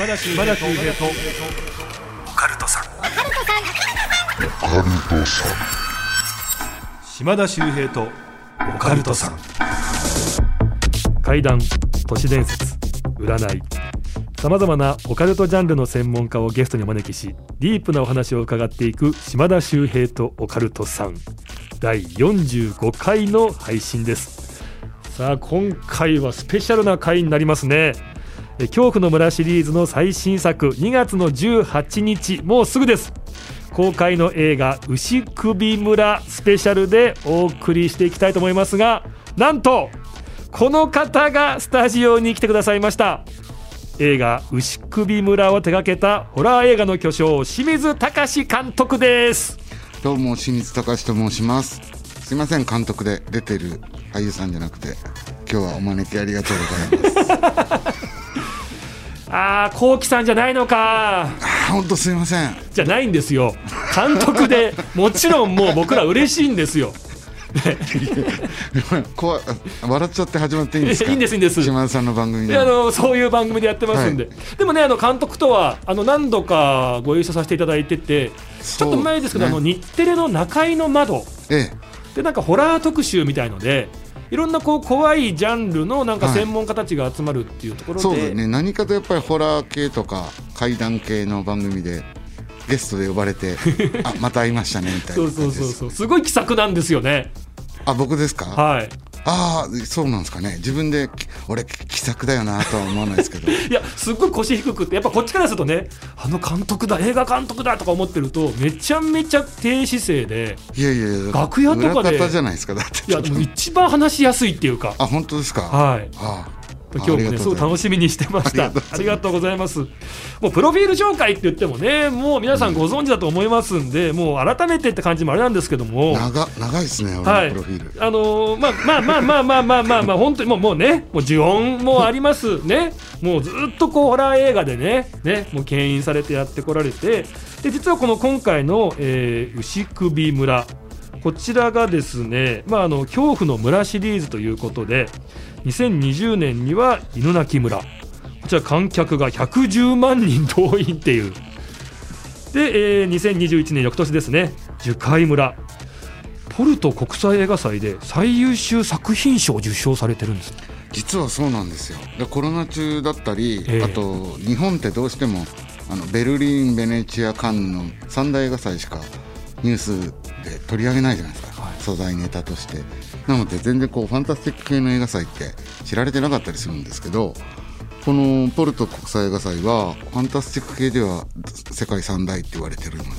島田秀平と。オカルトさん。島田秀平と。オカルトさん。怪談都市伝説占い。さまざまなオカルトジャンルの専門家をゲストにお招きしディープなお話を伺っていく島田秀平とオカルトさん。第45回の配信です。さあ今回はスペシャルな回になりますね。え恐怖の村シリーズの最新作2月の18日もうすぐです。公開の映画「牛首村スペシャル」でお送りしていきたいと思いますがなんとこの方がスタジオに来てくださいました。映画「牛首村」を手掛けたホラー映画の巨匠清水隆監督です。どうも清水隆と申します。すいません監督で出てる俳優さんじゃなくて今日はお招きありがとうございます。あーこうきさんじゃないのか。あ本当すいません。じゃないんですよ。監督でもちろんもう僕ら嬉しいんですよ。笑っちゃって始まっていいんですか？いいんですいいんです。島田さんの番組でであのそういう番組でやってますんで、はでもねあの監督とはあの何度かご一緒させていただいててちょっと前ですけどあの日テレの中井の窓。え。でなんかホラー特集みたいのでいろんなこう怖いジャンルのなんかはい専門家たちが集まるっていうところで、えそうだよね。何かとやっぱりホラー系とか怪談系の番組でゲストで呼ばれて あまた会いましたねみたいそうな感じですそうそうそうすごい気さくなんですよね。あ僕ですか？はい。ああそうなんですかね。自分でき俺気さくだよなとは思わないですけど。いやすっごい腰低くってやっぱこっちからするとねあの監督だ映画監督だとか思ってるとめちゃめちゃ低姿勢でいやいやいや楽屋とかで裏方じゃないですかだっていやでも一番話しやすいっていうか。あ本当ですか？はい。ああ今日もねす。ごい楽しみにしてました。ありがとうございます。もうプロフィール紹介って言ってもねもう皆さんご存知だと思いますんで、うん、もう改めてって感じもあれなんですけども。長長いですねはい、あのー、まあまあまあまあまあまあまあ、まあ、本当にもうもうねもう呪音もありますね。もうずっとこうホラー映画でねねもう牽引されてやってこられてで実はこの今回の、えー、牛首村こちらがですね、まあ、あの恐怖の村シリーズということで2020年には犬鳴村。こちら観客が110万人動員っていう。で、えー2021年翌年ですね樹海村。ポルト国際映画祭で最優秀作品賞を受賞されてるんです。実はそうなんですよ。でコロナ中だったり、ええ。あと日本ってどうしてもあのベルリンベネチアカンヌの三大映画祭しかニュースで取り上げないじゃないですか、はい。素材ネタとして。なので全然こうファンタスティック系の映画祭って知られてなかったりするんですけどこのポルト国際映画祭はファンタスティック系では世界三大って言われてるので。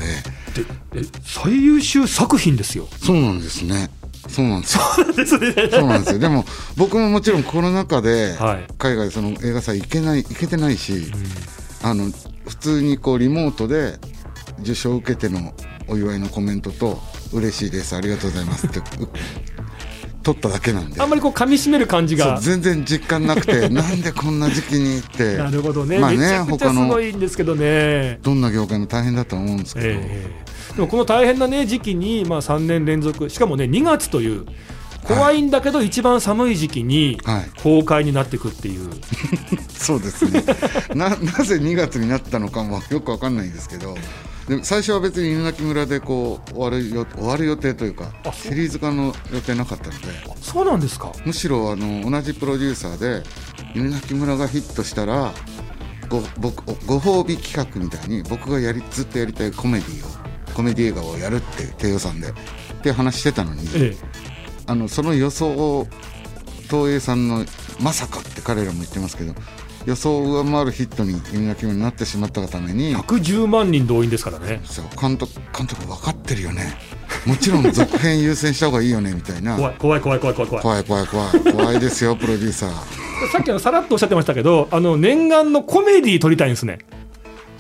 でえ最優秀作品ですよ。そうなんですね。そうなんですよ。そうなんですよ。でも僕ももちろんコロナ禍ではい。海外その映画祭行けない行けてないし、あの普通にこうリモートで受賞を受けてのお祝いのコメントと嬉しいです。ありがとうございます。ってっただけなんで。あんまりこう噛み締める感じが。全然実感なくて なんでこんな時期にって。なるほどね,、まあね他のすごいんですけどね。どんな業界も大変だと思うんですけど、ええ。でもこの大変な、ね、時期に、まあ、3年連続しかもね2月という怖いんだけど一番寒い時期にはい。公開になっていくっていう、そうですね。ななぜ2月になったのかも よくわかんないんですけどでも最初は別に犬鳴村でこう終わるよ終わる予定というかシリーズ化の予定なかったので。そうなんですか。むしろあの同じプロデューサーで犬鳴村がヒットしたらご僕ご褒美企画みたいに僕がやりずっとやりたいコメディをコメディ映画をやるって低予算でって話してたのに、えあのその予想を東映さんのまさかって彼らも言ってますけど予想を上回るヒットに犬鳴村になってしまったがためにえ、110万人動員ですからね。そう監督監督分かってるよね。もちろん続編優先した方がいいよねみたいな。怖い怖い怖い怖い怖い怖い。怖い怖い怖い。怖いですよプロデューサー。さっきのさらっとおっしゃってましたけどあの念願のコメディ撮りたいんですね、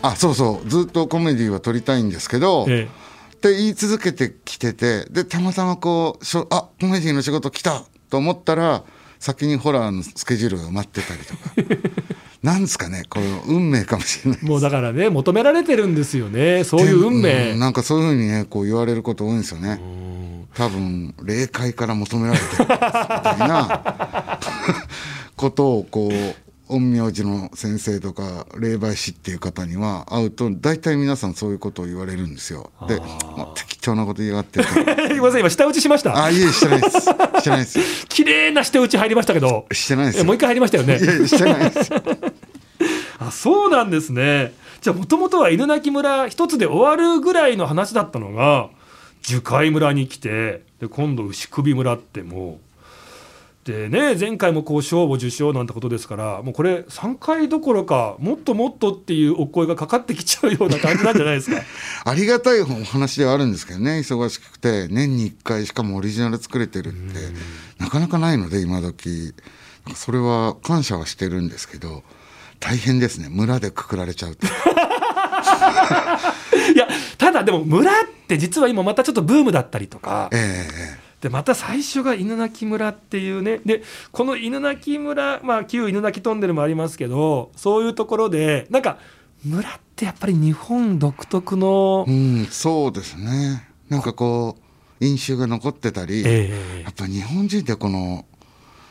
あそうそう。ずっとコメディは撮りたいんですけど、えって言い続けてきててでたまたまこうしょあコメディの仕事来たと思ったら先にホラーのスケジュールが埋まってたりとか。なんですかねこれ運命かもしれないえもうだからね求められてるんですよね。そういう運命、んなんかそういうふうにねこう言われること多いんですよね。多分霊界から求められてるみたいな。ことをこう陰陽師の先生とか霊媒師っていう方には会うと大体皆さんそういうことを言われるんですよ。でまあ適当なこと言いやがってと すいません今下打ちしました。あいえしてないです。してないです。綺麗な下打ち入りましたけど。してないです。もう一回入りましたよね。いやしてないです。あそうなんですね。じゃあもともとは犬鳴村一つで終わるぐらいの話だったのが樹海村に来てで今度牛首村ってもうでね前回もこう賞を受賞なんてことですからもうこれ3回どころかもっともっとっていうお声がかかってきちゃうような感じなんじゃないですか？ありがたいお話ではあるんですけどね忙しくて年に1回しかもオリジナル作れてるってなかなかないので今時。それは感謝はしてるんですけど大変ですね。村でくくられちゃうと。いやただでも村って実は今またちょっとブームだったりとかええええでまた最初が犬鳴村っていうね。でこの犬鳴村、まあ、旧犬鳴トンネルもありますけどそういうところでなんか村ってやっぱり日本独特の、うん、そうですね。なんかこう、飲酒が残ってたり、えやっぱ日本人ってこの、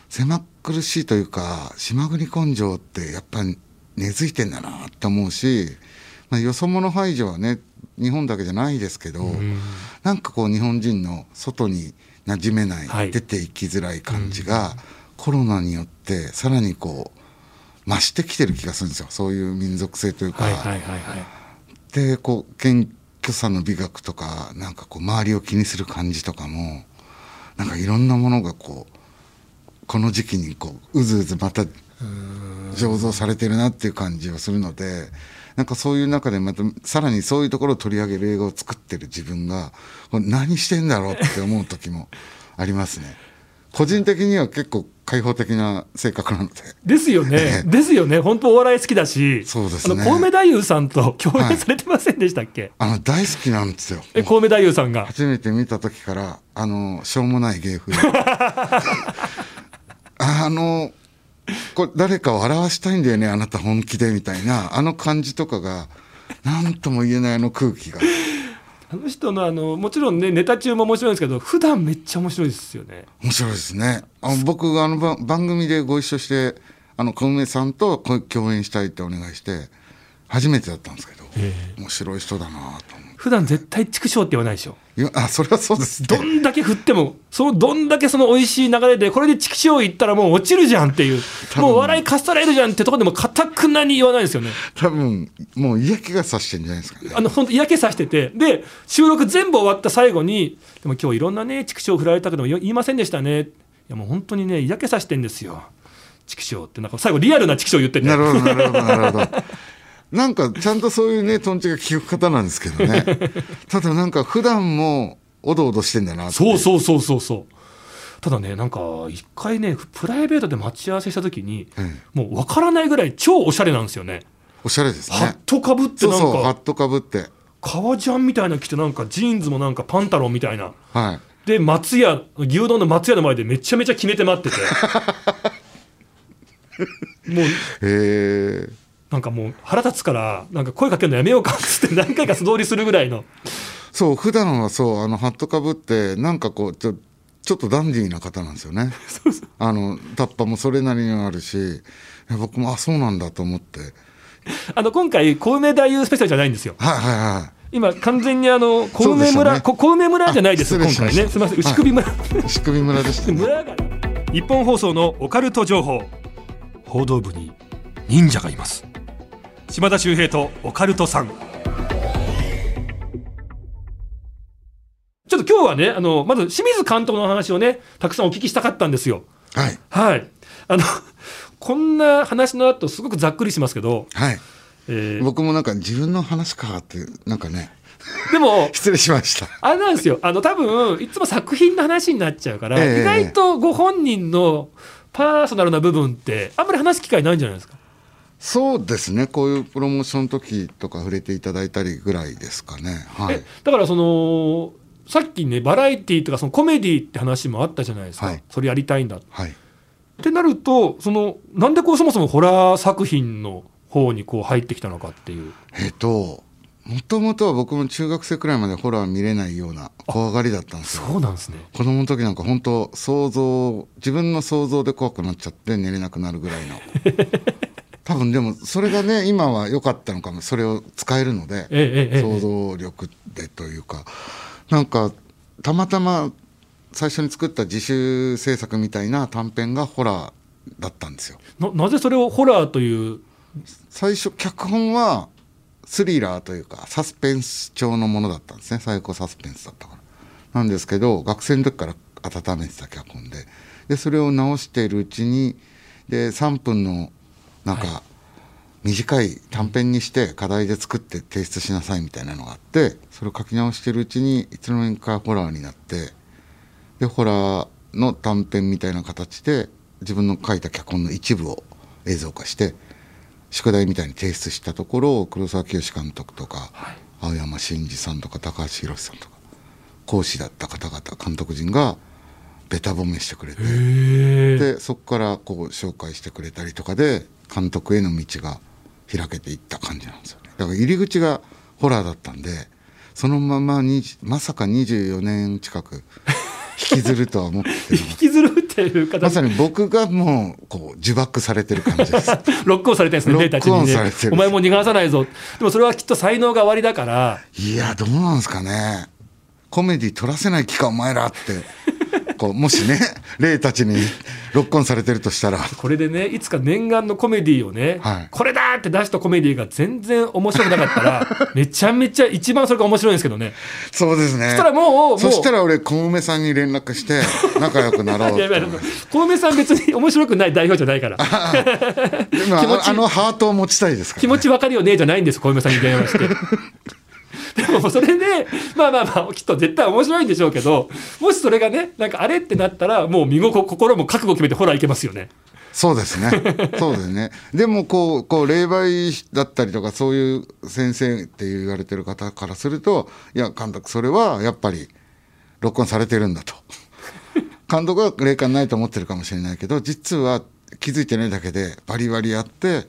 狭苦しいというか、島国根性ってやっぱり根付いてんだなって思うし、まあ、よそ者排除はね、日本だけじゃないですけど、なんかこう日本人の外に馴染めない、はい出ていきづらい感じが、コロナによってさらにこう、増してきてる気がするんですよ。そういう民族性というか。はいはいはいはいでこう謙虚さの美学とかなんかこう周りを気にする感じとかもなんかいろんなものがこうこの時期にこううずうずまた醸造されてるなっていう感じはするのでなんかそういう中でまたさらにそういうところを取り上げる映画を作ってる自分が何してんだろうって思う時も ありますね。個人的には結構開放的な性格なので。ですよね。ですよね。本当お笑い好きだし。そうですね。あの小梅太夫さんと共演されてませんでしたっけ、あの大好きなんですよ。え小梅太夫さんが。初めて見た時からあのしょうもない芸風 あのこれ誰かを表したいんだよねあなた本気でみたいなあの感じとかが何とも言えないあの空気が。あの人のあのもちろんねネタ中も面白いんですけど普段めっちゃ面白いですよね。面白いですね。あ僕があの番番組でご一緒してあの小梅さんとこ共演したいってお願いして初めてだったんですけど、面白い人だなと思って普段絶対畜生って言わないでしょいやあそれはそうですねどんだけ振っても、そのどんだけその美味しい流れで、これで畜生言ったらもう落ちるじゃんっていう、もう笑いかっさらえるじゃんってところでも、かたくなに言わないですよね。多分もう嫌気がさしてんじゃないですかねあの本当、嫌気さしてて、で、収録全部終わった最後に、でも今日いろんなね、畜生振られたけど、言いませんでしたね。いやもう本当にね、嫌気さしてんですよ。畜生って、なんか最後、リアルな畜生言ってて、なるほど、なるほど、なるほど。なんか、ちゃんとそういうね、トンチが効く方なんですけどね。ただなんか、普段も、おどおどしてんだなそうそうそうそうそう。ただね、なんか一回ね、プライベートで待ち合わせした時に、うんもう分からないぐらい超おしゃれなんですよね。おしゃれですハッね。トかぶってなんそうそう、ハッかトかぶって。革ジャンみたいなの着てなんかジーンズもなんかパンタロンみたいなはい。で松屋牛丼の松屋の前でめちゃめちゃ決めて待ってて もうへえ。なんかもう腹立つからなんか声かけるのやめようかっつって何回か素通りするぐらいの。そう、普段はそう、あの、ハットかぶって、なんかこう、ちょ、ちょっとダンディーな方なんですよね。あの、タッパもそれなりにあるし、僕も、あ、そうなんだと思って。あの今回小梅太夫スペシャルじゃないんですよ。はいはいはい。今完全にあの小梅村、ね。こ小梅村じゃないですあ今回ね。すみません牛首村、仕組み村でしたね。村が。日本放送のオカルト情報。報道部に忍者がいます島田秀平とオカルトさん。ちょっと今日はねあのまず清水監督の話をねたくさんお聞きしたかったんですよ。はい。はい。あのこんな話の後すごくざっくりしますけど、はい。えー。僕もなんか自分の話かって、なんかね、でも 失礼しました。あれなんですよ。あの多分いつも作品の話になっちゃうから、ええ。意外とご本人のパーソナルな部分ってあんまり話す機会ないんじゃないですかそうですね、こういうプロモーション時とか触れていただいたりぐらいですかね。はいえ。だからそのさっきねバラエティーとかそのコメディって話もあったじゃないですか、はいそれやりたいんだっはい。てなるとそのなんでこうそもそもホラー作品の方にこう入ってきたのかっていうえっと、もともとは僕も中学生くらいまでホラー見れないような怖がりだったんですよ。そうなんですね子供の時なんか本当想像、自分の想像で怖くなっちゃって寝れなくなるぐらいの 多分でもそれがね今は良かったのかもそれを使えるので、ええええ想像力でというか。なんかたまたま最初に作った自主制作みたいな短編がホラーだったんですよ。ななぜそれをホラーという？最初脚本はスリラーというかサスペンス調のものだったんですね。最高サスペンスだったから。なんですけど学生の時から温めてた脚本で。でそれを直しているうちにで3分のなんか短い短編にして課題で作って提出しなさいみたいなのがあってそれを書き直してるうちにいつの間にかホラーになってでホラーの短編みたいな形で自分の書いた脚本の一部を映像化して宿題みたいに提出したところ黒沢清監督とか、青山真司さんとか高橋宏さんとか講師だった方々監督陣がべた褒めしてくれて。でそこからこう紹介してくれたりとかで監督への道が開けていった感じなんですよね。だから入り口がホラーだったんでそのままにまさか24年近く引きずるとは思って引きずるっていうたま形さに僕がもうこう呪縛されてる感じです。ロックオンされてるんですね、ロックオンされてる。ね。お前もう逃がさないぞ。でもそれはきっと才能が終わりだから、いやどうなんですかね。コメディ撮らせない気かお前らってこうもしね 霊たちにロックオンされてるとしたらこれでね、いつか念願のコメディをね、はいこれだって出したコメディが全然面白くなかったら、めちゃめちゃ一番それが面白いんですけどね。そうですねそしたらもう、そしたら俺小梅さんに連絡して仲良くなろう 小梅さん別に面白くない代表じゃないから。でも気持ちああのハートを持ちたいですから、ね、気持ちわかるよねじゃないんです、小梅さんに電話して。でもそれで、まあまあまあ、きっと絶対面白いんでしょうけど、もしそれがね、なんかあれってなったら、もう身心心も覚悟決めて、ほら、いけますよね。そうですね。そうですね。でもこうこう霊媒だったりとかそういう先生って言われてる方からするといや監督それはやっぱり録音されてるんだと。監督は霊感ないと思ってるかもしれないけど実は気づいてないだけでバリバリやって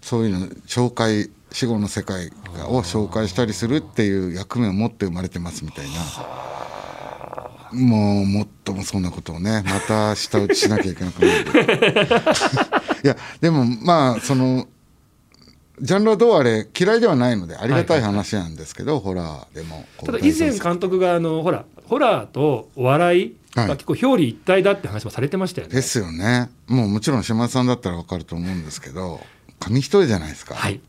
そういうの紹介死後の世界を紹介したりするっていう役目を持って生まれてますみたいな。もうもっともそんなことをねまた舌打ちしなきゃいけなくなる。いやでもまあそのジャンルはどうあれ嫌いではないのでありがたい話なんですけど、ホラーでもただ以前監督があのほらホラーとお笑いが結構表裏一体だって話もされてましたよね。ですよね。もうもちろん島田さんだったら分かると思うんですけど紙一重じゃないですか、はい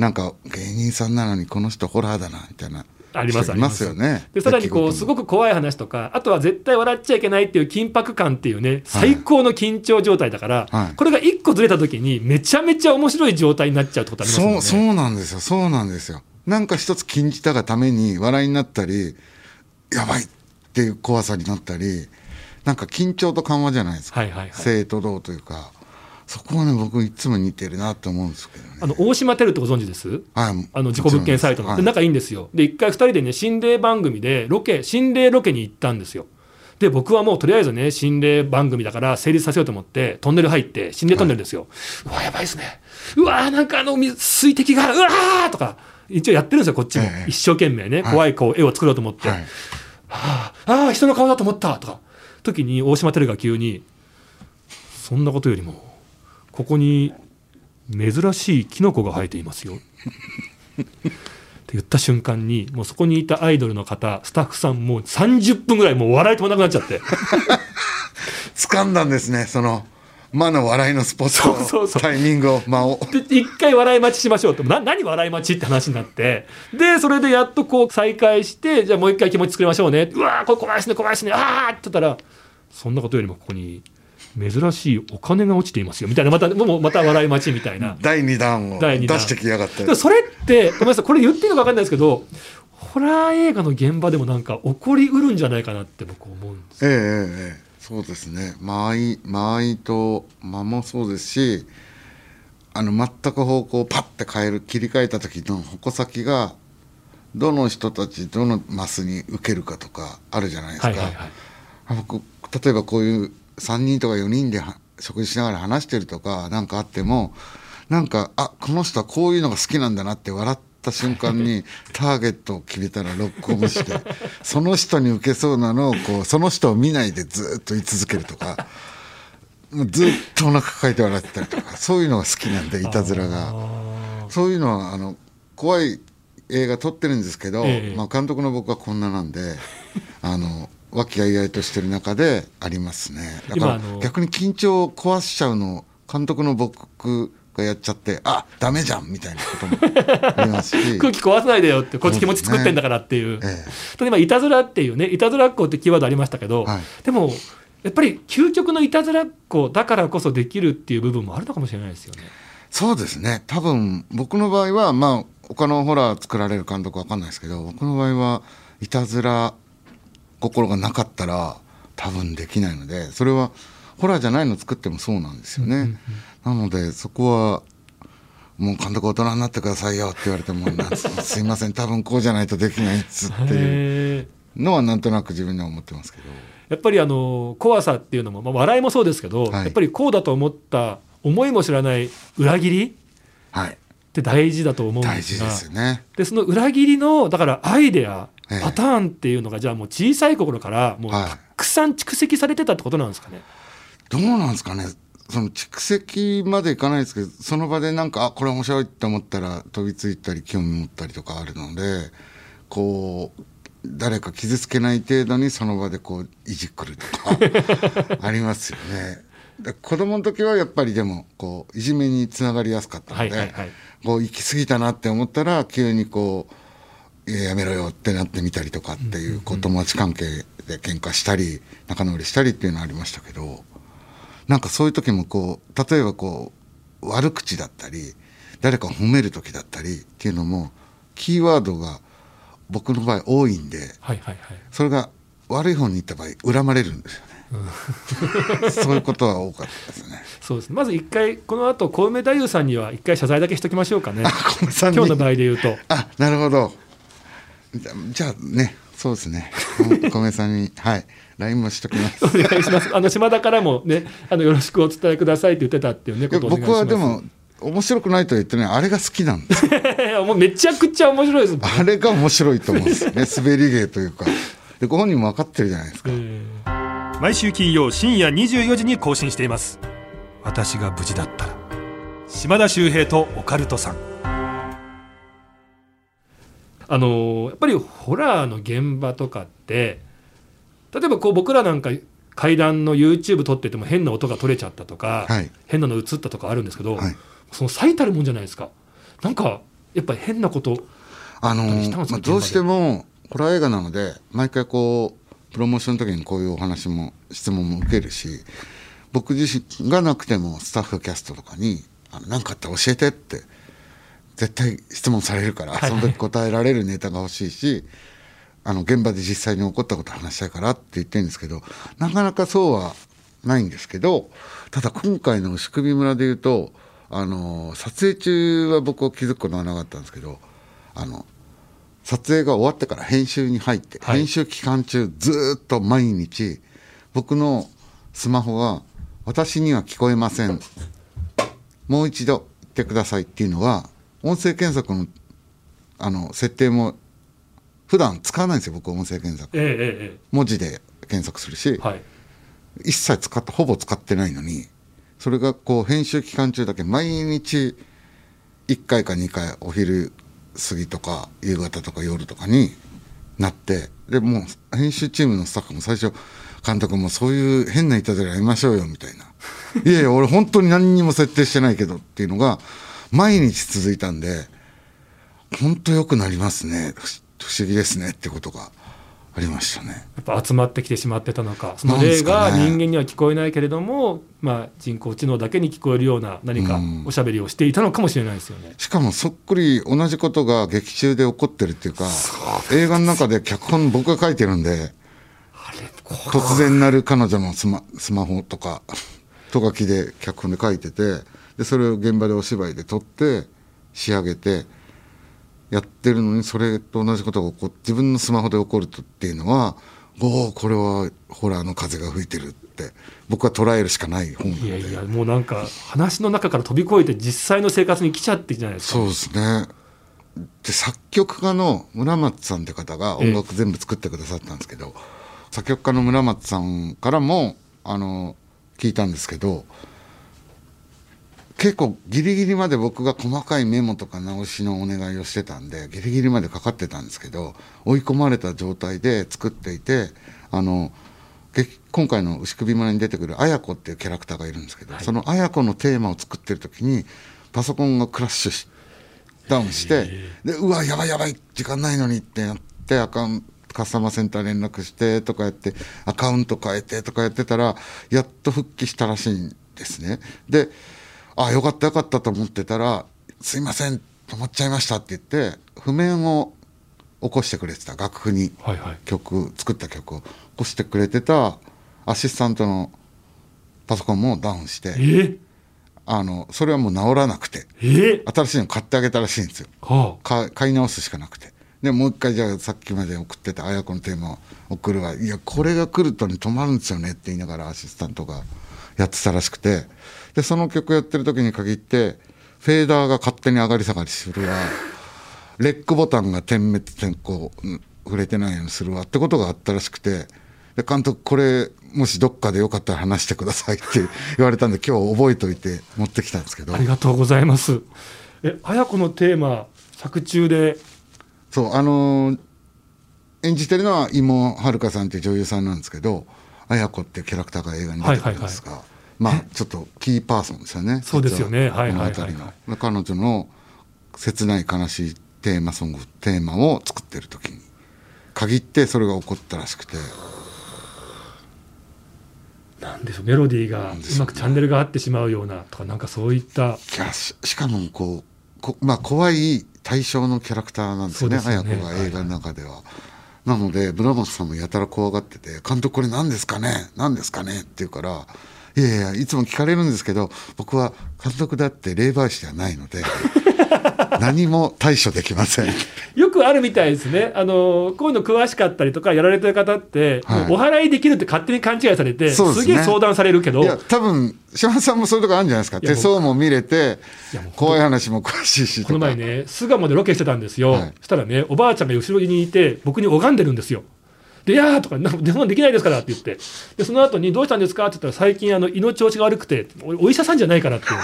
なんか芸人さんなのにこの人ホラーだなみたいなあります人いますよね。でさらにこうすごくく怖い話とかあとは絶対笑っちゃいけないっていう緊迫感っていうね最高の緊張状態だから、はい。これが一個ずれた時にめちゃめちゃ面白い状態になっちゃうってことありますもんね。そうそうなんですよ。そうなんですよ。なんか一つ禁じたがために笑いになったりやばいっていう怖さになったりなんか緊張と緩和じゃないですか、はいはいはい。生と動というかそこはね僕いつも似てるなと思うんですけどね。あの大島テルってご存知です？はい。あの自己物件サイトの、はい。で仲いいんですよ。で一回2人でね心霊番組でロケ心霊ロケに行ったんですよ。で僕はもうとりあえずね心霊番組だから成立させようと思ってトンネル入って心霊トンネルですよ、うわやばいですね。うわーなんかあの水水滴がうわーとか一応やってるんですよこっちも、ええ。一生懸命ねはい。怖いこう絵を作ろうと思って、はい。はあ、ああ人の顔だと思ったとか。時に大島テルが急に「そんなことよりもここに珍しいキノコが生えていますよ」って言った瞬間にもうそこにいたアイドルの方スタッフさんもう30分ぐらいもう笑い止まなくなっちゃって。掴んだんですねその魔の笑いのスポットそうそうそう。タイミングを間を。で一回笑い待ちしましょうってな何笑い待ちって話になって。でそれでやっとこう再開してじゃあもう一回気持ち作りましょうね。うわーこれ怖いですね怖いですねああって言ったらそんなことよりもここに珍しいお金が落ちていますよ。みたいなまたもうまた笑い待ちみたいな。第2弾を第二弾。出してきやがって。それってごめんなさいこれ言っていいのか分かんないですけどホラー映画の現場でもなんか起こりうるんじゃないかなって僕思うんですええええええ。そうですね。間合い間合いと間もそうですしあの全く方向をパッて変える切り替えた時の矛先がどの人たちどのマスに受けるかとかあるじゃないですか、はいはいはい。あ僕例えばこういう3人とか4人では食事しながら話してるとかなんかあってもなんかあこの人はこういうのが好きなんだなって笑った瞬間に ターゲットを決めたらロックオンしてその人に受けそうなのをこうその人を見ないでずっと言い続けるとかずっとお腹抱えて笑ってたりとかそういうのが好きなんでいたずらが。そういうのはあの怖い映画撮ってるんですけど、ええ。まあ、監督の僕はこんななんであの和気あいあいとしてる中でありますね。だから逆に緊張を壊しちゃうのを監督の僕がやっちゃってあダメじゃんみたいなこともありますし。空気壊さないでよってこっち気持ち作ってんだからっていう。えと今いたずらっていうねいたずらっ子ってキーワードありましたけど、はい。でもやっぱり究極のいたずらっ子だからこそできるっていう部分もあるのかもしれないですよね。そうですね。多分僕の場合はまあ他のホラー作られる監督わかんないですけど僕の場合はいたずら心がなかったら多分できないのでそれはホラーじゃないの作ってもそうなんですよね、なのでそこはもう監督大人になってくださいよって言われてもすすいません多分こうじゃないとできないっつっていうのはなんとなく自分では思ってますけど。やっぱりあの怖さっていうのも、まあ、笑いもそうですけど、はい。やっぱりこうだと思った思いも知らない裏切りはい。って大事だと思うん大ですが事ですよね。でその裏切りのだからアイデアええパターンっていうのがじゃあもう小さい頃からもうはいたくさん蓄積されてたってことなんですかね？どうなんですかね？その蓄積までいかないですけどその場でなんかあこれ面白いって思ったら飛びついたり興味持ったりとかあるのでこう誰か傷つけない程度にその場でこういじくるとかありますよね。で子供の時はやっぱりでもこういじめにつながりやすかったので、はいはいはいこう行き過ぎたなって思ったら急にこういややめろよってなってみたりとかっていうこう友達関係で喧嘩したり仲直りしたりっていうのはありましたけどなんかそういう時もこう例えばこう悪口だったり誰かを褒める時だったりっていうのもキーワードが僕の場合多いんではいはいはい。それが悪い方に行った場合恨まれるんですよね。そういうことは多かったですね。そうです。ねまず一回この後小梅太夫さんには一回謝罪だけしときましょうかね。今日の場合で言うと。あなるほどじゃじゃあねそうですね。小梅さんにはい。LINE もしときます。お願いします。あの島田からもねあのよろしくお伝えくださいって言ってたっていうねいやことをお願いします。僕はでも面白くないとは言ってないあれが好きなんです。もうめちゃくちゃ面白いです。もんあれが面白いと思うんですよね。滑り芸というか。でご本人も分かってるじゃないですか。えー毎週金曜深夜24時に更新しています。私が無事だったら島田秀平とオカルトさんあのやっぱりホラーの現場とかって例えばこう僕らなんか階段の YouTube 撮ってても変な音が取れちゃったとか、はい。変なの映ったとかあるんですけど、はい。その最たるもんじゃないですか。なんかやっぱり変なことあのあったりしたんですかまあ、どうしてもホラー映画なので毎回こうプロモーションの時にこういうお話も質問も受けるし僕自身がなくてもスタッフキャストとかに「あの何かあったら教えて」って絶対質問されるからはい。その時答えられるネタが欲しいしあの現場で実際に起こったこと話したいからって言ってるんですけどなかなかそうはないんですけどただ今回の牛首村で言うとあの撮影中は僕は気づくことはなかったんですけどあの撮影が終わってから編集に入って、はい。編集期間中ずーっと毎日僕のスマホが「私には聞こえません」「もう一度言ってください」っていうのは音声検索のあの設定も普段使わないんですよ僕音声検索。えええ文字で検索するし、えはい。一切使ってほぼ使ってないのにそれがこう編集期間中だけ毎日1回か2回お昼過ぎとか夕方とか夜とかになってでもう編集チームのスタッフも最初監督もそういう変ないたずらやめましょうよみたいな「いやいや俺本当に何にも設定してないけど」っていうのが毎日続いたんで本当良くなりますね不不思議ですねってことがありましたね。やっぱ集まってきてしまってたのかその例が人間には聞こえないけれども、まあ、人工知能だけに聞こえるような何かうんおしゃべりをしていたのかもしれないですよね。しかもそっくり同じことが劇中で起こってるっていうか映画の中で脚本僕が書いてるんで突然鳴る彼女のスマスマホとか と書きで脚本で書いててでそれを現場でお芝居で撮って仕上げてやってるのにそれと同じことが起こって自分のスマホで起こるとっていうのはおおこれはホラーの風が吹いてるって僕は捉えるしかない本なんで。いやいやもうなんか話の中から飛び越えて実際の生活に来ちゃってるじゃないですか。そうですね。で作曲家の村松さんって方が音楽全部作ってくださったんですけど、作曲家の村松さんからもあの聞いたんですけど結構ギリギリまで僕が細かいメモとか直しのお願いをしてたんでギリギリまでかかってたんですけど追い込まれた状態で作っていてあの劇今回の牛首村に出てくる綾子っていうキャラクターがいるんですけど、その綾子のテーマを作ってる時にパソコンがクラッシュしダウンしてでうわやばいやばい時間ないのにってやってアカウントカスタマーセンター連絡してとかやってアカウント変えてとかやってたらやっと復帰したらしいんですね。であよかったよかったと思ってたらすいません止まっちゃいましたって言って譜面を起こしてくれてた楽譜に。はいはい。曲作った曲を。起こしてくれてたアシスタントのパソコンもダウンしてえ？あのそれはもう直らなくてえ？新しいの買ってあげたらしいんですよ。はか買い直すしかなくて。でもう一回じゃあさっきまで送ってた綾子のテーマを送るわ。いやこれが来るとね止まるんですよねって言いながらアシスタントがやってたらしくてでその曲やってる時に限ってフェーダーが勝手に上がり下がりするわ。レックボタンが点滅点こううん触れてないようにするわってことがあったらしくてで監督これもしどっかでよかったら話してくださいって 言われたんで今日覚えといて持ってきたんですけど。あありがとうございます。え綾子のテーマ作中で？そうあのー演じてるのは妹はるかさんっていう女優さんなんですけど綾子ってキャラクターが映画に出てくるんですが、まあちょっとキーパーソンですよね。そうですよね。実はいはいはいはい。この辺りの。彼女の切ない悲しいテーマソングテーマを作ってる時に限ってそれが起こったらしくて。なんでしょうメロディーが。うまくチャンネルが合ってしまうようなとかなんかそういった。いやししかもこうこ、まあ、怖い対象のキャラクターなんですよねそうですよね。綾子が映画の中では。なので村松さんもやたら怖がってて「監督これ何ですかね？何ですかね?」って言うから「いやいやいつも聞かれるんですけど僕は監督だって霊媒師ではないので 何も対処できません」よくあるみたいですね。あのこういうの詳しかったりとかやられてる方って、はい。お払いできるって勝手に勘違いされてすね。げえ相談されるけど。いや多分島田さんもそういうとこあるんじゃないですか。手相も見れて怖い話も詳しいしこの前ね巣鴨でロケしてたんですよ、はい。そしたらねおばあちゃんが後ろにいて僕に拝んでるんですよで「いやー」とか「なんかそんなのできないですから」って言って。でその後に「どうしたんですか?」って言ったら最近あの胃の調子が悪くておお医者さんじゃないからっていう。ね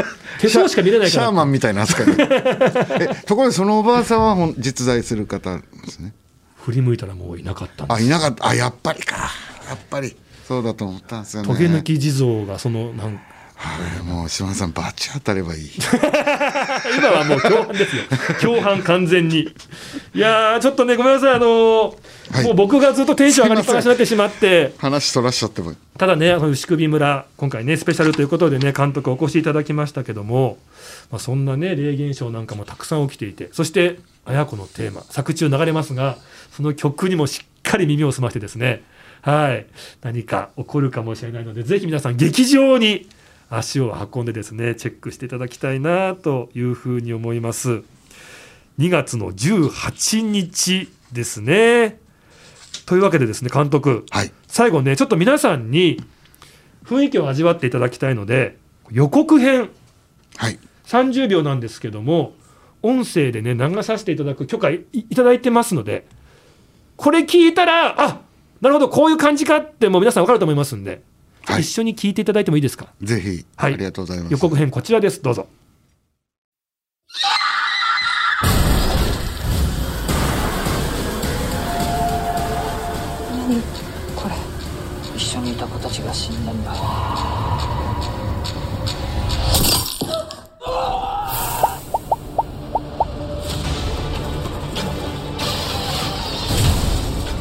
手相しか見れないからシャーマンみたいな扱い。えところでそのおばあさんは実在する方ですね。振り向いたらもういなかったんです。あいなかった。あやっぱりか。やっぱりそうだと思ったんですよね。トゲ抜き地蔵がそのなんはいもう島田さんバチ当たればいい。今はもう共犯ですよ。共犯完全に。いやーちょっとねごめんなさい。あのーはい。もう僕がずっとテンション上がりっぱなしになってしまって。話取らしちゃっても。ただね、あの牛首村、今回ね、スペシャルということでね、監督お越しいただきましたけども、まあ、そんなね、霊現象なんかもたくさん起きていて、そして、綾子のテーマ、作中流れますが、その曲にもしっかり耳を澄ましてですね、はい、何か起こるかもしれないので、ぜひ皆さん、劇場に足を運んでですね、チェックしていただきたいなというふうに思います。2月の18日ですね。というわけでですね、監督、はい最後ねちょっと皆さんに雰囲気を味わっていただきたいので予告編はい30秒なんですけども音声でね流させていただく許可いいただいてますのでこれ聞いたらあなるほどこういう感じかってもう皆さん分かると思いますんで、はい。一緒に聞いていただいてもいいですか？ぜひ、はい。ありがとうございます。予告編こちらです。どうぞ。何これ。一緒にいた子たちが死んだんだ。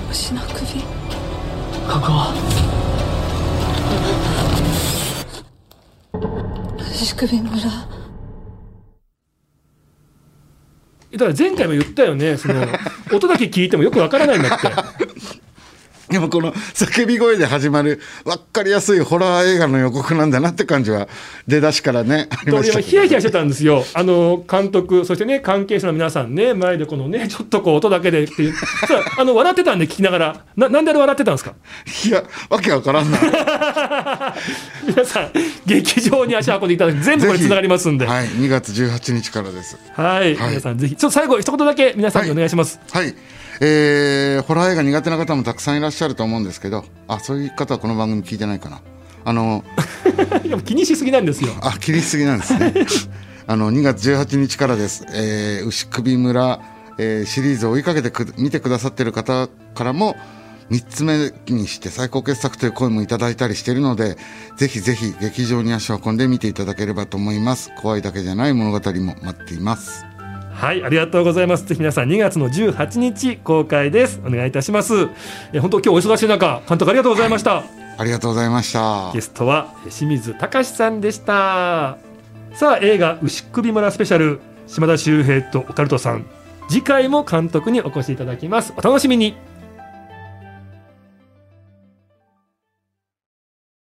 牛の首。ここは乳首村だから前回も言ったよねその音だけ聞いてもよくわからないんだってでもこの叫び声で始まる分かりやすいホラー映画の予告なんだなって感じは出だしからね俺はヒヤヒヤしてたんですよ、あの監督、そしてね、関係者の皆さんね、前でこのね、ちょっとこう音だけでっていう、さあの笑ってたんで、聞きながら、ななんであれ笑ってたんですか、いやわけわからんな。い 皆さん、劇場に足運んでいただいて、全部これつながりますんで、はい、はい2月18日からです。皆さん、ぜひ、ちょっと最後、一言だけ皆さんにお願いします。はい、えーホラー映画苦手な方もたくさんいらっしゃると思うんですけどあそういう方はこの番組聞いてないかな。あの でも気にしすぎなんですよ。あ切りすぎなんですね。あの2月18日からです、えー、牛首村、えーシリーズを追いかけてく見てくださってる方からも3つ目にして最高傑作という声もいただいたりしているのでぜひぜひ劇場に足を運んで見ていただければと思います。怖いだけじゃない物語も待っていますはいありがとうございます。ぜひ皆さん2月の18日公開です。お願いいたします。え本当今日お忙しい中監督ありがとうございました。ありがとうございました。ゲストは清水隆さんでした。さあ映画牛首村スペシャル島田秀平とオカルトさん。次回も監督にお越しいただきます。お楽しみに